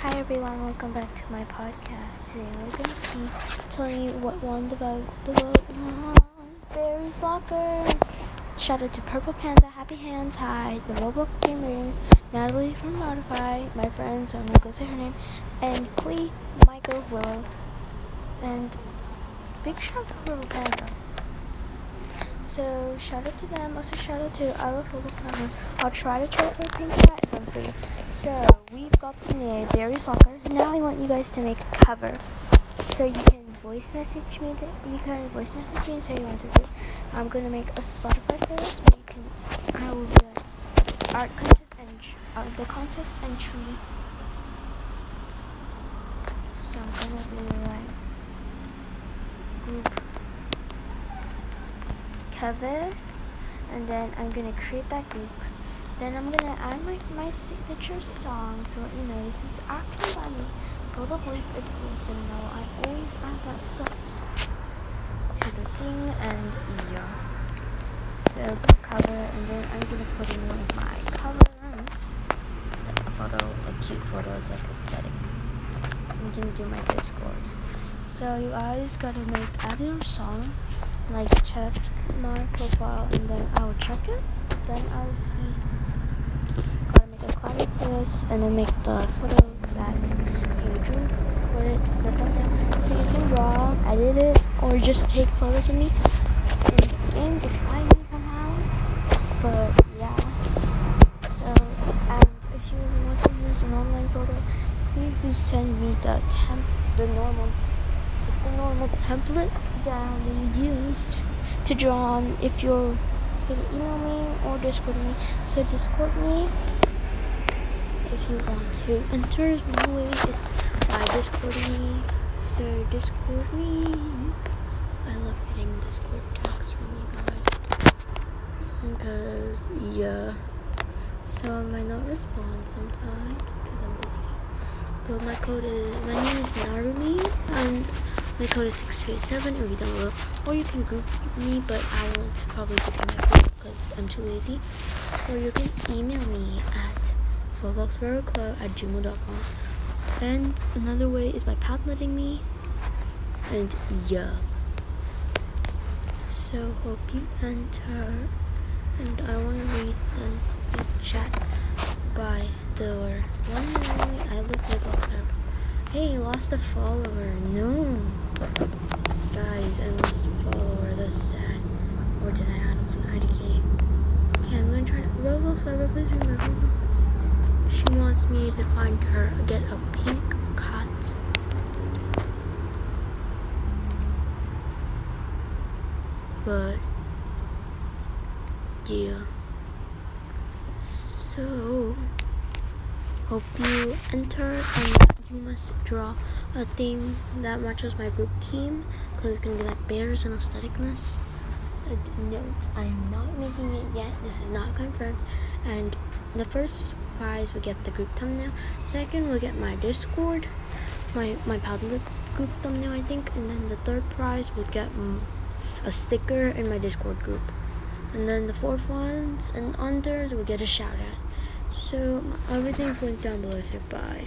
Hi everyone, welcome back to my podcast. Today we're going to be telling you what won the vote. The vote won Barry's Locker. Shout out to Purple Panda, Happy Hands, Hi, the Roblox Game Ratings, Natalie from Modify, my friends, I'm gonna go say her name, and Clee, Michael, Willow, and big shout out to Purple Panda. So shout out to them. Also shout out to I love Purple Panda. I'll try to try for a pink cat if free. So we've got the name Barry's Locker. Now I want you guys to make a cover. So you can voice message me. That you can voice message me and say you want to do. I'm gonna make a Spotify playlist where you can. I will like art contest and uh, the contest entry. So I'm gonna be like group cover, and then I'm gonna create that group. Then I'm gonna add my, my signature song to let you know this is actually by me. Bleep if you guys didn't know. I always add that song to the thing and yeah. So cover and then I'm gonna put in one of my colors. Like a photo, a cute photo, it's like aesthetic. I'm gonna do my Discord. So you guys gotta make add your song, like check my profile and then I will check it. Then I will see gotta make a cloudy playlist and then make the photo that you drew for it, the thumbnail. So you can draw, edit it, or just take photos of me in games if you find me somehow. But yeah. So and if you want to use an online photo, please do send me the temp the normal the normal template that we used to draw on if you're gonna email me or discord me. So discord me if you want to enter. My way is by discording me. So discord me. I love getting discord texts from you guys. Because yeah. So i might not respond sometimes but my code is my name is narumi and my code is 6287 if you down below. Or you can group me, but I won't probably give my group because I'm too lazy. Or you can email me at robloxveroclo at gmail.com. And another way is by padletting me. And yeah. So hope you enter. And I want to read the, chat the one I Hey, lost a follower. No. Guys, I lost a follower. That's sad. Or did I add one? IDK. Okay, I'm gonna try to. Roblox Forever, please remember. She wants me to find her, get a pink cat. But, yeah. So, hope you enter and you must draw a theme that matches my group theme because it's gonna be like bears and aestheticness. Note, I am not making it yet. This is not confirmed. And the first prize we get the group thumbnail. Second we get my Discord, my my Padlet group thumbnail, I think. And then the third prize we get a sticker in my Discord group. And then the fourth ones and under we get a shout out. So everything's linked down below. So bye.